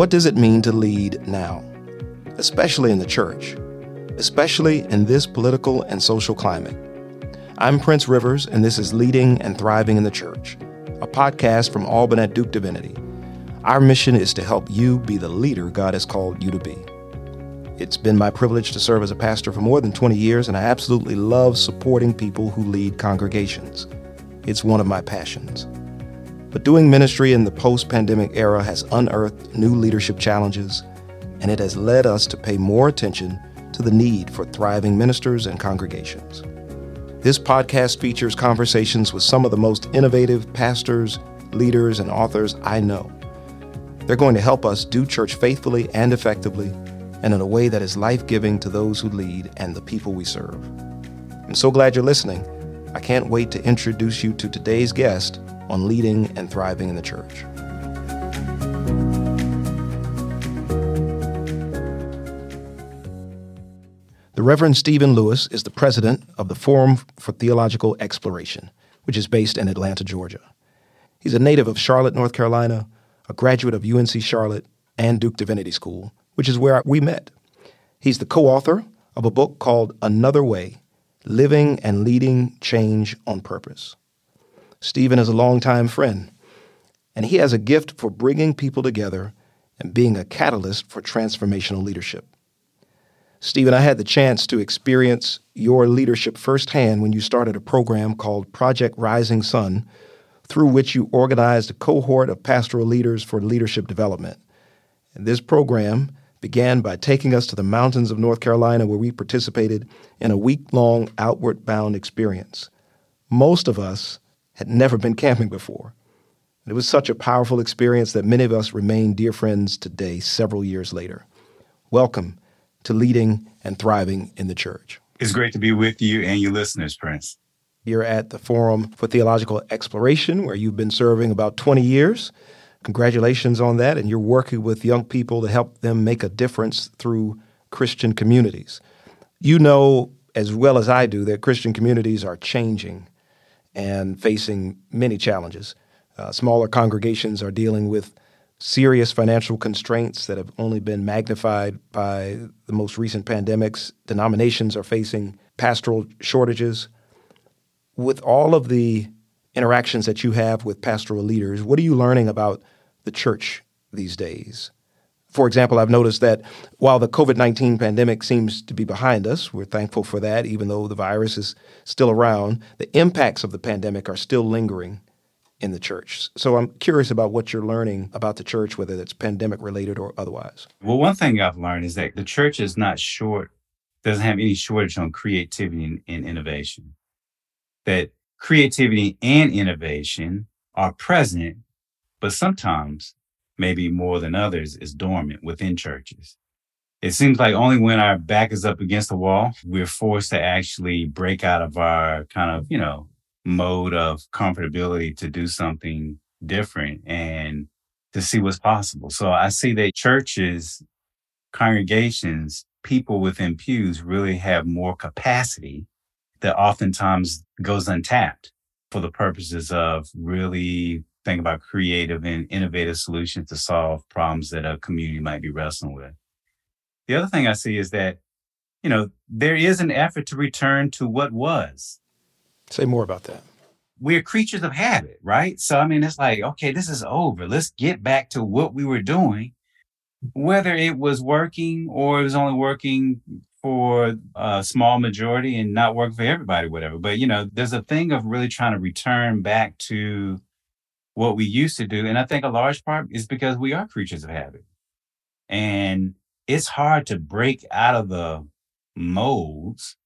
What does it mean to lead now? Especially in the church, especially in this political and social climate. I'm Prince Rivers, and this is Leading and Thriving in the Church, a podcast from Alban at Duke Divinity. Our mission is to help you be the leader God has called you to be. It's been my privilege to serve as a pastor for more than 20 years, and I absolutely love supporting people who lead congregations. It's one of my passions. But doing ministry in the post pandemic era has unearthed new leadership challenges, and it has led us to pay more attention to the need for thriving ministers and congregations. This podcast features conversations with some of the most innovative pastors, leaders, and authors I know. They're going to help us do church faithfully and effectively and in a way that is life giving to those who lead and the people we serve. I'm so glad you're listening. I can't wait to introduce you to today's guest on leading and thriving in the church. The Reverend Stephen Lewis is the president of the Forum for Theological Exploration, which is based in Atlanta, Georgia. He's a native of Charlotte, North Carolina, a graduate of UNC Charlotte and Duke Divinity School, which is where we met. He's the co author of a book called Another Way Living and Leading Change on Purpose. Stephen is a longtime friend, and he has a gift for bringing people together and being a catalyst for transformational leadership. Stephen, I had the chance to experience your leadership firsthand when you started a program called Project Rising Sun, through which you organized a cohort of pastoral leaders for leadership development. And this program began by taking us to the mountains of North Carolina, where we participated in a week long outward bound experience. Most of us had never been camping before. It was such a powerful experience that many of us remain dear friends today, several years later. Welcome to Leading and Thriving in the Church. It's great to be with you and your listeners, Prince. You're at the Forum for Theological Exploration, where you've been serving about 20 years. Congratulations on that. And you're working with young people to help them make a difference through Christian communities. You know as well as I do that Christian communities are changing and facing many challenges. Uh, smaller congregations are dealing with serious financial constraints that have only been magnified by the most recent pandemics. Denominations are facing pastoral shortages. With all of the interactions that you have with pastoral leaders, what are you learning about the church these days? For example, I've noticed that while the COVID 19 pandemic seems to be behind us, we're thankful for that, even though the virus is still around, the impacts of the pandemic are still lingering in the church. So I'm curious about what you're learning about the church, whether it's pandemic related or otherwise. Well, one thing I've learned is that the church is not short, doesn't have any shortage on creativity and, and innovation. That creativity and innovation are present, but sometimes, maybe more than others, is dormant within churches. It seems like only when our back is up against the wall, we're forced to actually break out of our kind of, you know, mode of comfortability to do something different and to see what's possible. So I see that churches, congregations, people within pews really have more capacity that oftentimes goes untapped for the purposes of really thinking about creative and innovative solutions to solve problems that a community might be wrestling with. The other thing I see is that, you know, there is an effort to return to what was. Say more about that. We're creatures of habit, right? So, I mean, it's like, okay, this is over. Let's get back to what we were doing, whether it was working or it was only working for a small majority and not work for everybody, whatever. But you know, there's a thing of really trying to return back to what we used to do. And I think a large part is because we are creatures of habit. And it's hard to break out of the molds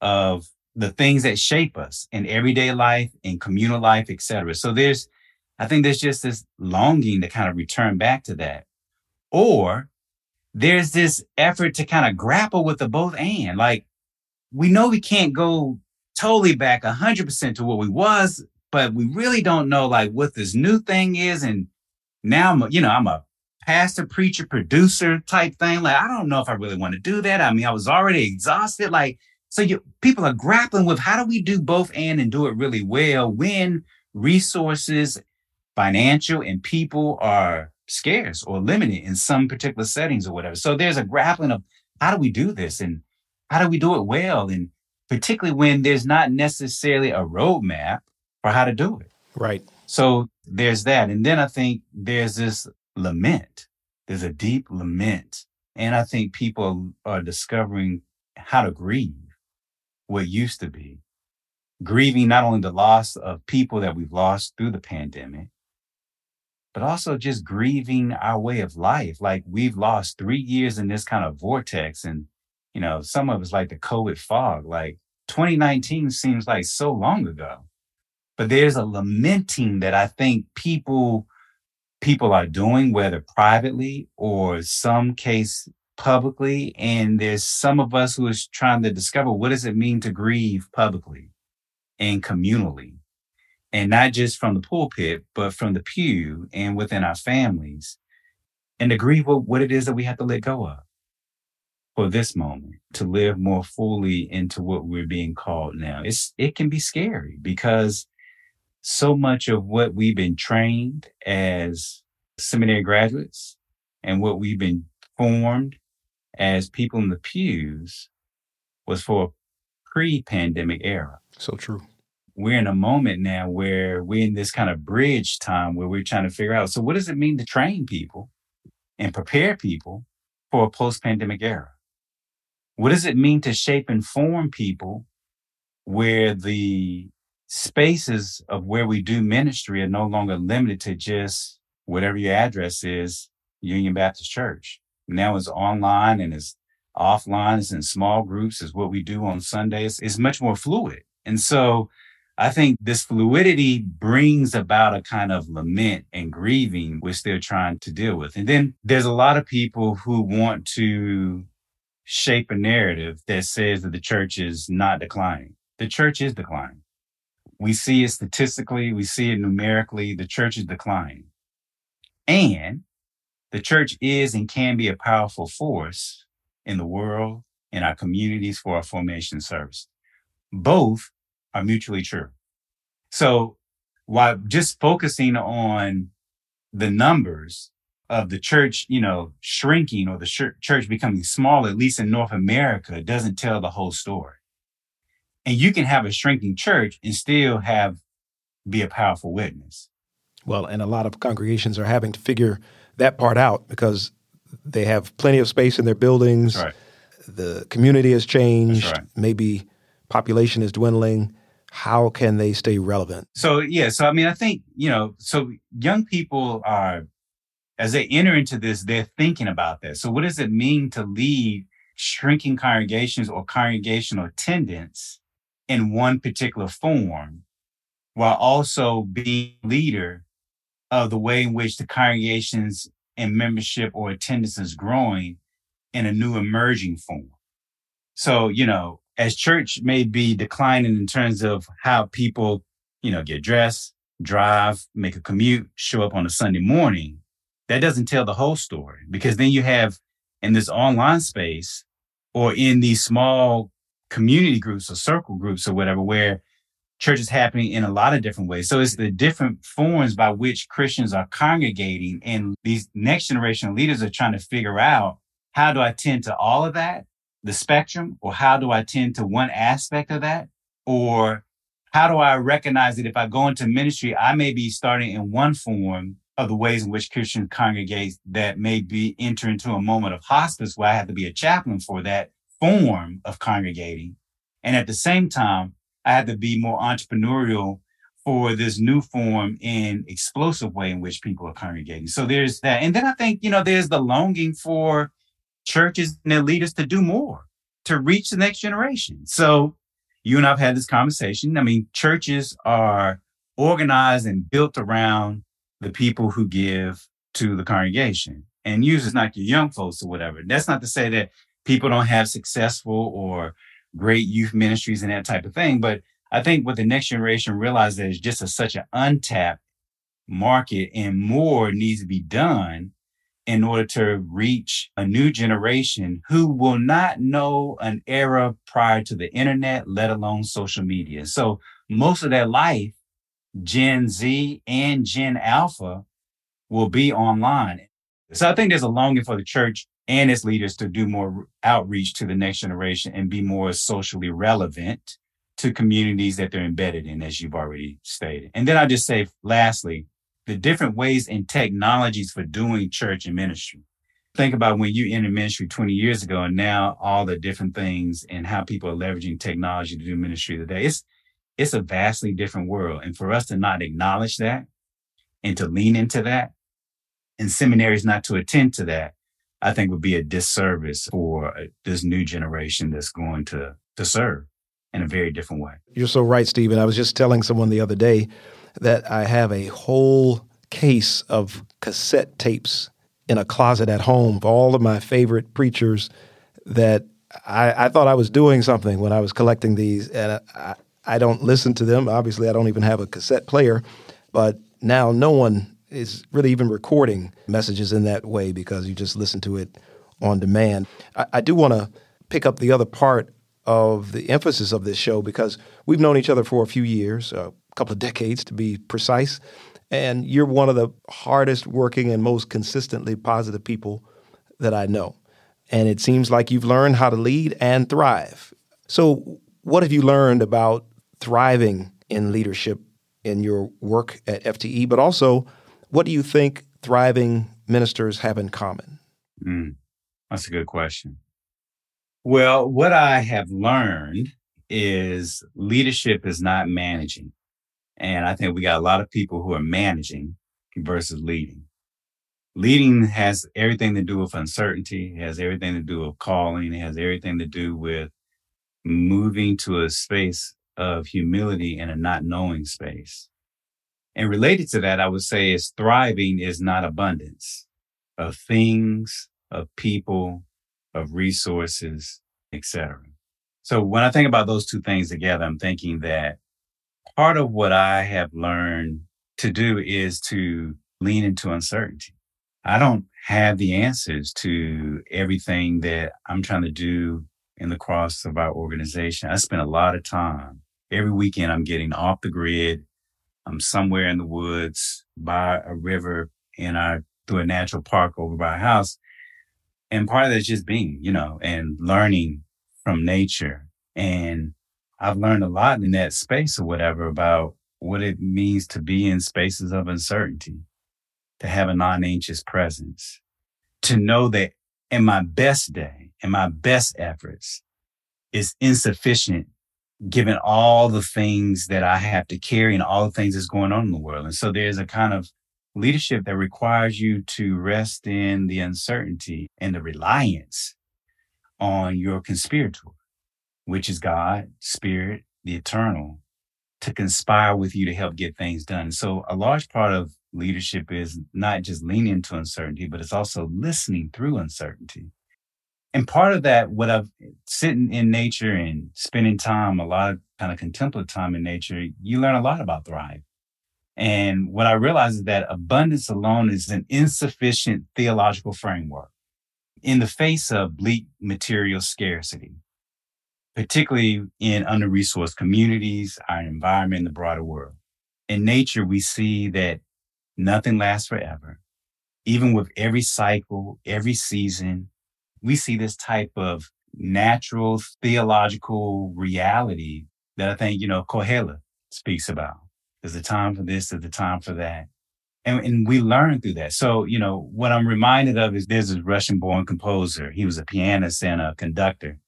of the things that shape us in everyday life, in communal life, etc. So there's, I think there's just this longing to kind of return back to that. Or there's this effort to kind of grapple with the both and like we know we can't go totally back 100% to what we was but we really don't know like what this new thing is and now i'm you know i'm a pastor preacher producer type thing like i don't know if i really want to do that i mean i was already exhausted like so you people are grappling with how do we do both and and do it really well when resources financial and people are scarce or limited in some particular settings or whatever. So there's a grappling of how do we do this and how do we do it well? And particularly when there's not necessarily a roadmap for how to do it. Right. So there's that. And then I think there's this lament. There's a deep lament. And I think people are discovering how to grieve what used to be. Grieving not only the loss of people that we've lost through the pandemic, but also just grieving our way of life. Like we've lost three years in this kind of vortex. And, you know, some of us like the COVID fog. Like 2019 seems like so long ago. But there's a lamenting that I think people people are doing, whether privately or some case publicly. And there's some of us who is trying to discover what does it mean to grieve publicly and communally and not just from the pulpit, but from the pew and within our families, and agree with what it is that we have to let go of for this moment to live more fully into what we're being called now. It's it can be scary because so much of what we've been trained as seminary graduates and what we've been formed as people in the pews was for a pre-pandemic era. So true we're in a moment now where we're in this kind of bridge time where we're trying to figure out so what does it mean to train people and prepare people for a post-pandemic era what does it mean to shape and form people where the spaces of where we do ministry are no longer limited to just whatever your address is union baptist church now it's online and it's offline it's in small groups is what we do on sundays it's much more fluid and so I think this fluidity brings about a kind of lament and grieving which they're trying to deal with. And then there's a lot of people who want to shape a narrative that says that the church is not declining. The church is declining. We see it statistically, we see it numerically. The church is declining. And the church is and can be a powerful force in the world, in our communities for our formation service. Both are mutually true. So while just focusing on the numbers of the church, you know, shrinking or the sh- church becoming small, at least in North America, doesn't tell the whole story. And you can have a shrinking church and still have be a powerful witness. Well, and a lot of congregations are having to figure that part out because they have plenty of space in their buildings. Right. The community has changed. Right. Maybe population is dwindling how can they stay relevant? So, yeah. So, I mean, I think, you know, so young people are, as they enter into this, they're thinking about that. So, what does it mean to lead shrinking congregations or congregational attendance in one particular form while also being leader of the way in which the congregations and membership or attendance is growing in a new emerging form? So, you know, as church may be declining in terms of how people, you know, get dressed, drive, make a commute, show up on a Sunday morning, that doesn't tell the whole story because then you have in this online space or in these small community groups or circle groups or whatever, where church is happening in a lot of different ways. So it's the different forms by which Christians are congregating and these next generation leaders are trying to figure out how do I tend to all of that the spectrum or how do I tend to one aspect of that? Or how do I recognize that if I go into ministry, I may be starting in one form of the ways in which Christians congregate that may be enter into a moment of hospice where I have to be a chaplain for that form of congregating. And at the same time, I had to be more entrepreneurial for this new form and explosive way in which people are congregating. So there's that. And then I think, you know, there's the longing for churches and their leaders to do more to reach the next generation. So you and I've had this conversation. I mean, churches are organized and built around the people who give to the congregation. And usually it's not your young folks or whatever. That's not to say that people don't have successful or great youth ministries and that type of thing. But I think what the next generation realizes is just a, such an untapped market and more needs to be done in order to reach a new generation who will not know an era prior to the internet, let alone social media. So most of their life, Gen Z and Gen Alpha will be online. So I think there's a longing for the church and its leaders to do more outreach to the next generation and be more socially relevant to communities that they're embedded in, as you've already stated. And then I just say, lastly, the different ways and technologies for doing church and ministry. Think about when you entered ministry 20 years ago and now all the different things and how people are leveraging technology to do ministry today. It's it's a vastly different world. And for us to not acknowledge that and to lean into that and seminaries not to attend to that, I think would be a disservice for uh, this new generation that's going to, to serve in a very different way. You're so right, Stephen. I was just telling someone the other day that I have a whole case of cassette tapes in a closet at home of all of my favorite preachers that I, I thought I was doing something when I was collecting these. And I, I don't listen to them. Obviously, I don't even have a cassette player. But now no one is really even recording messages in that way because you just listen to it on demand. I, I do want to pick up the other part of the emphasis of this show because we've known each other for a few years, a couple of decades to be precise, and you're one of the hardest working and most consistently positive people that I know. And it seems like you've learned how to lead and thrive. So, what have you learned about thriving in leadership in your work at FTE? But also, what do you think thriving ministers have in common? Mm, that's a good question. Well, what I have learned is leadership is not managing. And I think we got a lot of people who are managing versus leading. Leading has everything to do with uncertainty, has everything to do with calling, it has everything to do with moving to a space of humility and a not knowing space. And related to that, I would say is thriving is not abundance of things, of people, of resources, etc. So when I think about those two things together, I'm thinking that part of what I have learned to do is to lean into uncertainty. I don't have the answers to everything that I'm trying to do in the cross of our organization. I spend a lot of time every weekend. I'm getting off the grid. I'm somewhere in the woods by a river in our through a natural park over by our house. And part of that is just being, you know, and learning from nature. And I've learned a lot in that space or whatever about what it means to be in spaces of uncertainty, to have a non-anxious presence, to know that in my best day, in my best efforts is insufficient given all the things that I have to carry and all the things that's going on in the world. And so there's a kind of leadership that requires you to rest in the uncertainty and the reliance on your conspirator, which is God, Spirit, the eternal, to conspire with you to help get things done. So a large part of leadership is not just leaning into uncertainty, but it's also listening through uncertainty. And part of that, what I've sitting in nature and spending time, a lot of kind of contemplative time in nature, you learn a lot about thrive. And what I realize is that abundance alone is an insufficient theological framework in the face of bleak material scarcity, particularly in under resourced communities, our environment, the broader world. In nature, we see that nothing lasts forever. Even with every cycle, every season, we see this type of natural theological reality that I think, you know, Kohelet speaks about. There's a time for this, there's a time for that. And, and we learn through that. So, you know, what I'm reminded of is there's a Russian born composer. He was a pianist and a conductor.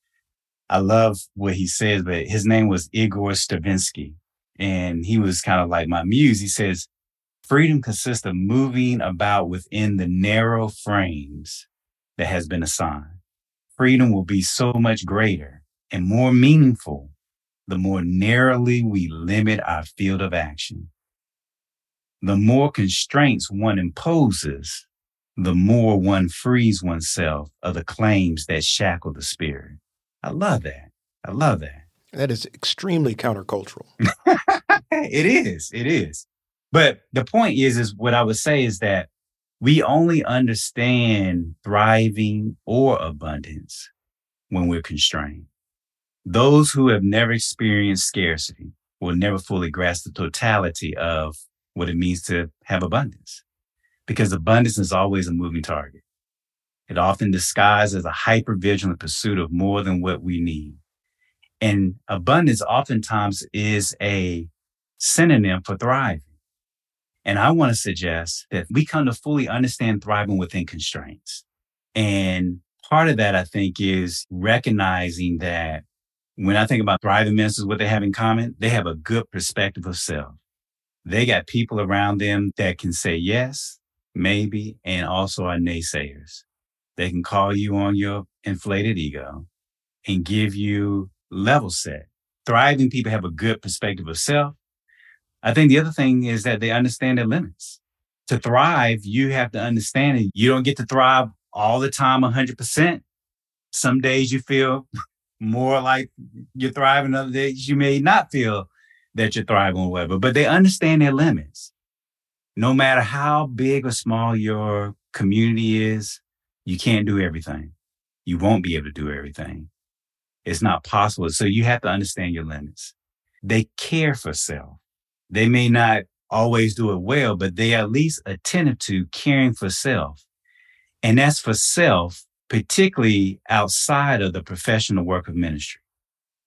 I love what he says, but his name was Igor Stravinsky. And he was kind of like my muse. He says, freedom consists of moving about within the narrow frames that has been assigned. Freedom will be so much greater and more meaningful the more narrowly we limit our field of action. The more constraints one imposes, the more one frees oneself of the claims that shackle the spirit. I love that. I love that. That is extremely countercultural. it is. It is. But the point is, is what I would say is that we only understand thriving or abundance when we're constrained. Those who have never experienced scarcity will never fully grasp the totality of what it means to have abundance. because abundance is always a moving target. It often disguises a hyper-vigilant pursuit of more than what we need. And abundance oftentimes is a synonym for thriving. And I want to suggest that we come to fully understand thriving within constraints. And part of that, I think, is recognizing that when I think about thriving ministers, what they have in common, they have a good perspective of self. They got people around them that can say yes, maybe, and also are naysayers. They can call you on your inflated ego and give you level set. Thriving people have a good perspective of self I think the other thing is that they understand their limits. To thrive, you have to understand it. You don't get to thrive all the time 100%. Some days you feel more like you're thriving, other days you may not feel that you're thriving or whatever, but they understand their limits. No matter how big or small your community is, you can't do everything. You won't be able to do everything. It's not possible. So you have to understand your limits. They care for self. They may not always do it well, but they at least attentive to caring for self. And that's for self, particularly outside of the professional work of ministry.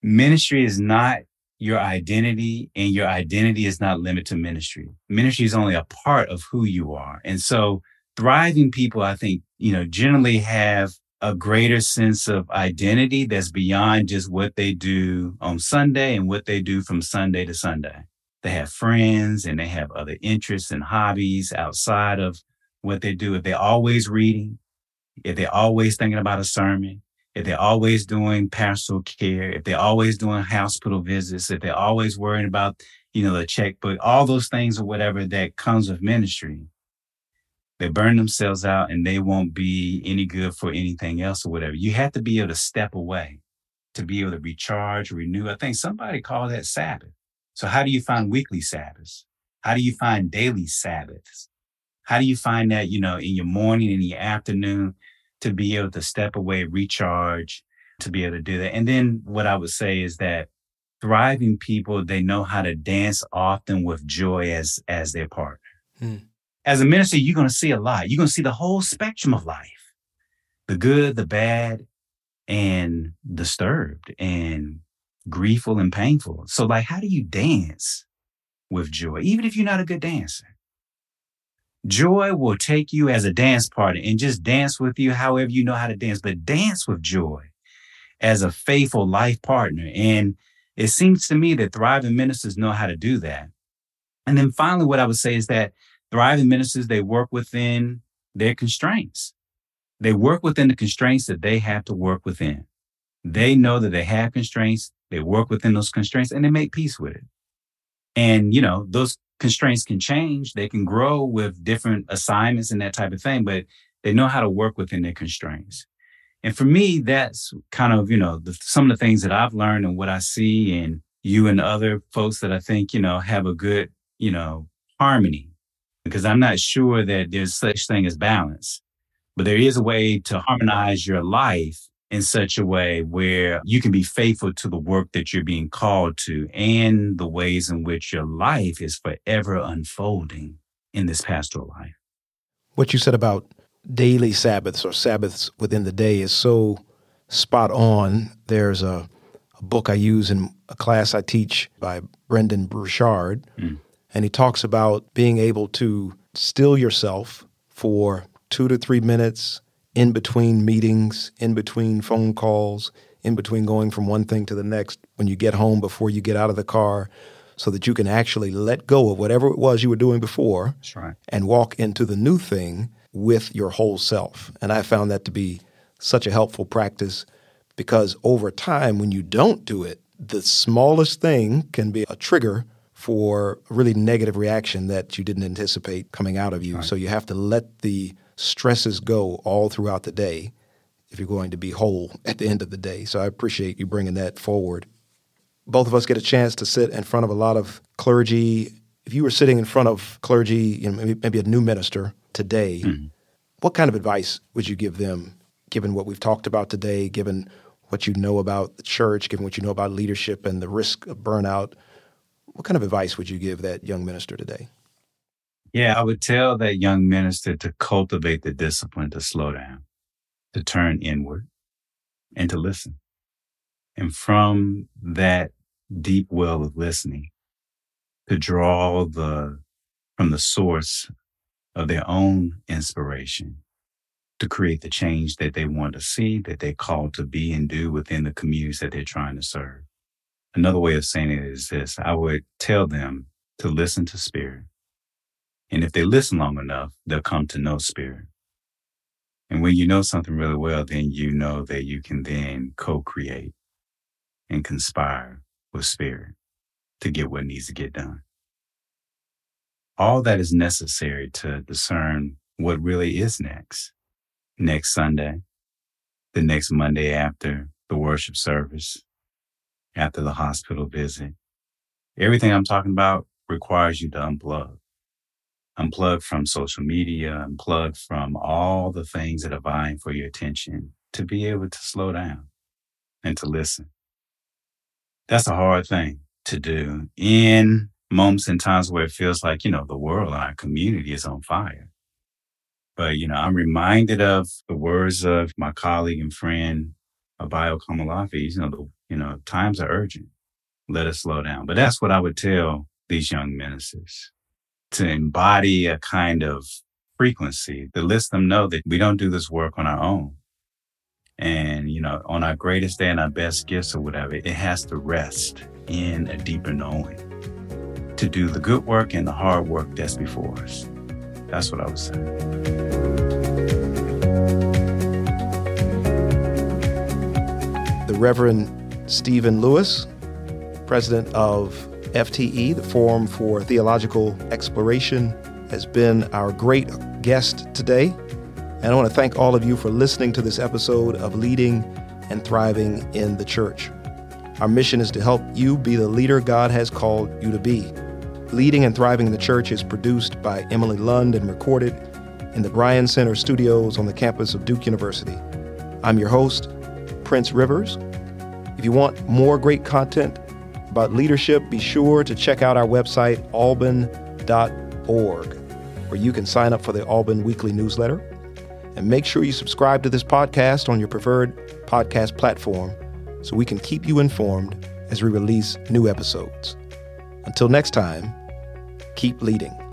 Ministry is not your identity and your identity is not limited to ministry. Ministry is only a part of who you are. And so thriving people, I think, you know, generally have a greater sense of identity that's beyond just what they do on Sunday and what they do from Sunday to Sunday they have friends and they have other interests and hobbies outside of what they do. If they're always reading, if they're always thinking about a sermon, if they're always doing pastoral care, if they're always doing hospital visits, if they're always worrying about, you know, the checkbook, all those things or whatever that comes with ministry, they burn themselves out and they won't be any good for anything else or whatever. You have to be able to step away to be able to recharge, renew. I think somebody called that Sabbath. So how do you find weekly Sabbaths? How do you find daily Sabbaths? How do you find that, you know, in your morning, in your afternoon, to be able to step away, recharge, to be able to do that? And then what I would say is that thriving people, they know how to dance often with joy as, as their partner. Hmm. As a minister, you're going to see a lot. You're going to see the whole spectrum of life, the good, the bad, and disturbed and grieful and painful. So, like, how do you dance with joy, even if you're not a good dancer? Joy will take you as a dance partner and just dance with you however you know how to dance, but dance with joy as a faithful life partner. And it seems to me that thriving ministers know how to do that. And then finally, what I would say is that thriving ministers, they work within their constraints. They work within the constraints that they have to work within. They know that they have constraints. They work within those constraints and they make peace with it. And, you know, those constraints can change. They can grow with different assignments and that type of thing, but they know how to work within their constraints. And for me, that's kind of, you know, the, some of the things that I've learned and what I see and you and other folks that I think, you know, have a good, you know, harmony because I'm not sure that there's such thing as balance, but there is a way to harmonize your life in such a way where you can be faithful to the work that you're being called to and the ways in which your life is forever unfolding in this pastoral life. What you said about daily Sabbaths or Sabbaths within the day is so spot on. There's a, a book I use in a class I teach by Brendon Burchard, mm. and he talks about being able to still yourself for two to three minutes in between meetings, in between phone calls, in between going from one thing to the next when you get home before you get out of the car so that you can actually let go of whatever it was you were doing before right. and walk into the new thing with your whole self. And I found that to be such a helpful practice because over time, when you don't do it, the smallest thing can be a trigger for a really negative reaction that you didn't anticipate coming out of you. Right. So you have to let the stresses go all throughout the day if you're going to be whole at the end of the day. So I appreciate you bringing that forward. Both of us get a chance to sit in front of a lot of clergy. If you were sitting in front of clergy, you know, maybe, maybe a new minister today, mm-hmm. what kind of advice would you give them, given what we've talked about today, given what you know about the church, given what you know about leadership and the risk of burnout? What kind of advice would you give that young minister today? Yeah, I would tell that young minister to cultivate the discipline to slow down, to turn inward, and to listen. And from that deep well of listening, to draw the from the source of their own inspiration to create the change that they want to see, that they're called to be and do within the communities that they're trying to serve. Another way of saying it is this I would tell them to listen to spirit. And if they listen long enough, they'll come to know spirit. And when you know something really well, then you know that you can then co create and conspire with spirit to get what needs to get done. All that is necessary to discern what really is next. Next Sunday, the next Monday after the worship service, after the hospital visit. Everything I'm talking about requires you to unplug. Unplug from social media, unplug from all the things that are vying for your attention to be able to slow down and to listen. That's a hard thing to do in moments and times where it feels like, you know, the world, our community is on fire. But, you know, I'm reminded of the words of my colleague and friend, Bayo Akomolafe. You know, the, you know, times are urgent. Let us slow down. But that's what I would tell these young ministers to embody a kind of frequency to let them know that we don't do this work on our own. And, you know, on our greatest day and our best gifts or whatever, it has to rest in a deeper knowing to do the good work and the hard work that's before us. That's what I was saying. The Reverend Stephen Lewis, president of FTE, the Forum for Theological Exploration, has been our great guest today. And I want to thank all of you for listening to this episode of Leading and Thriving in the Church. Our mission is to help you be the leader God has called you to be. Leading and Thriving in the Church is produced by Emily Lund and recorded in the Bryan Center studios on the campus of Duke University. I'm your host, Prince Rivers. If you want more great content about leadership, be sure to check out our website, alban.org, where you can sign up for the Alban Weekly newsletter. And make sure you subscribe to this podcast on your preferred podcast platform so we can keep you informed as we release new episodes. Until next time, keep leading.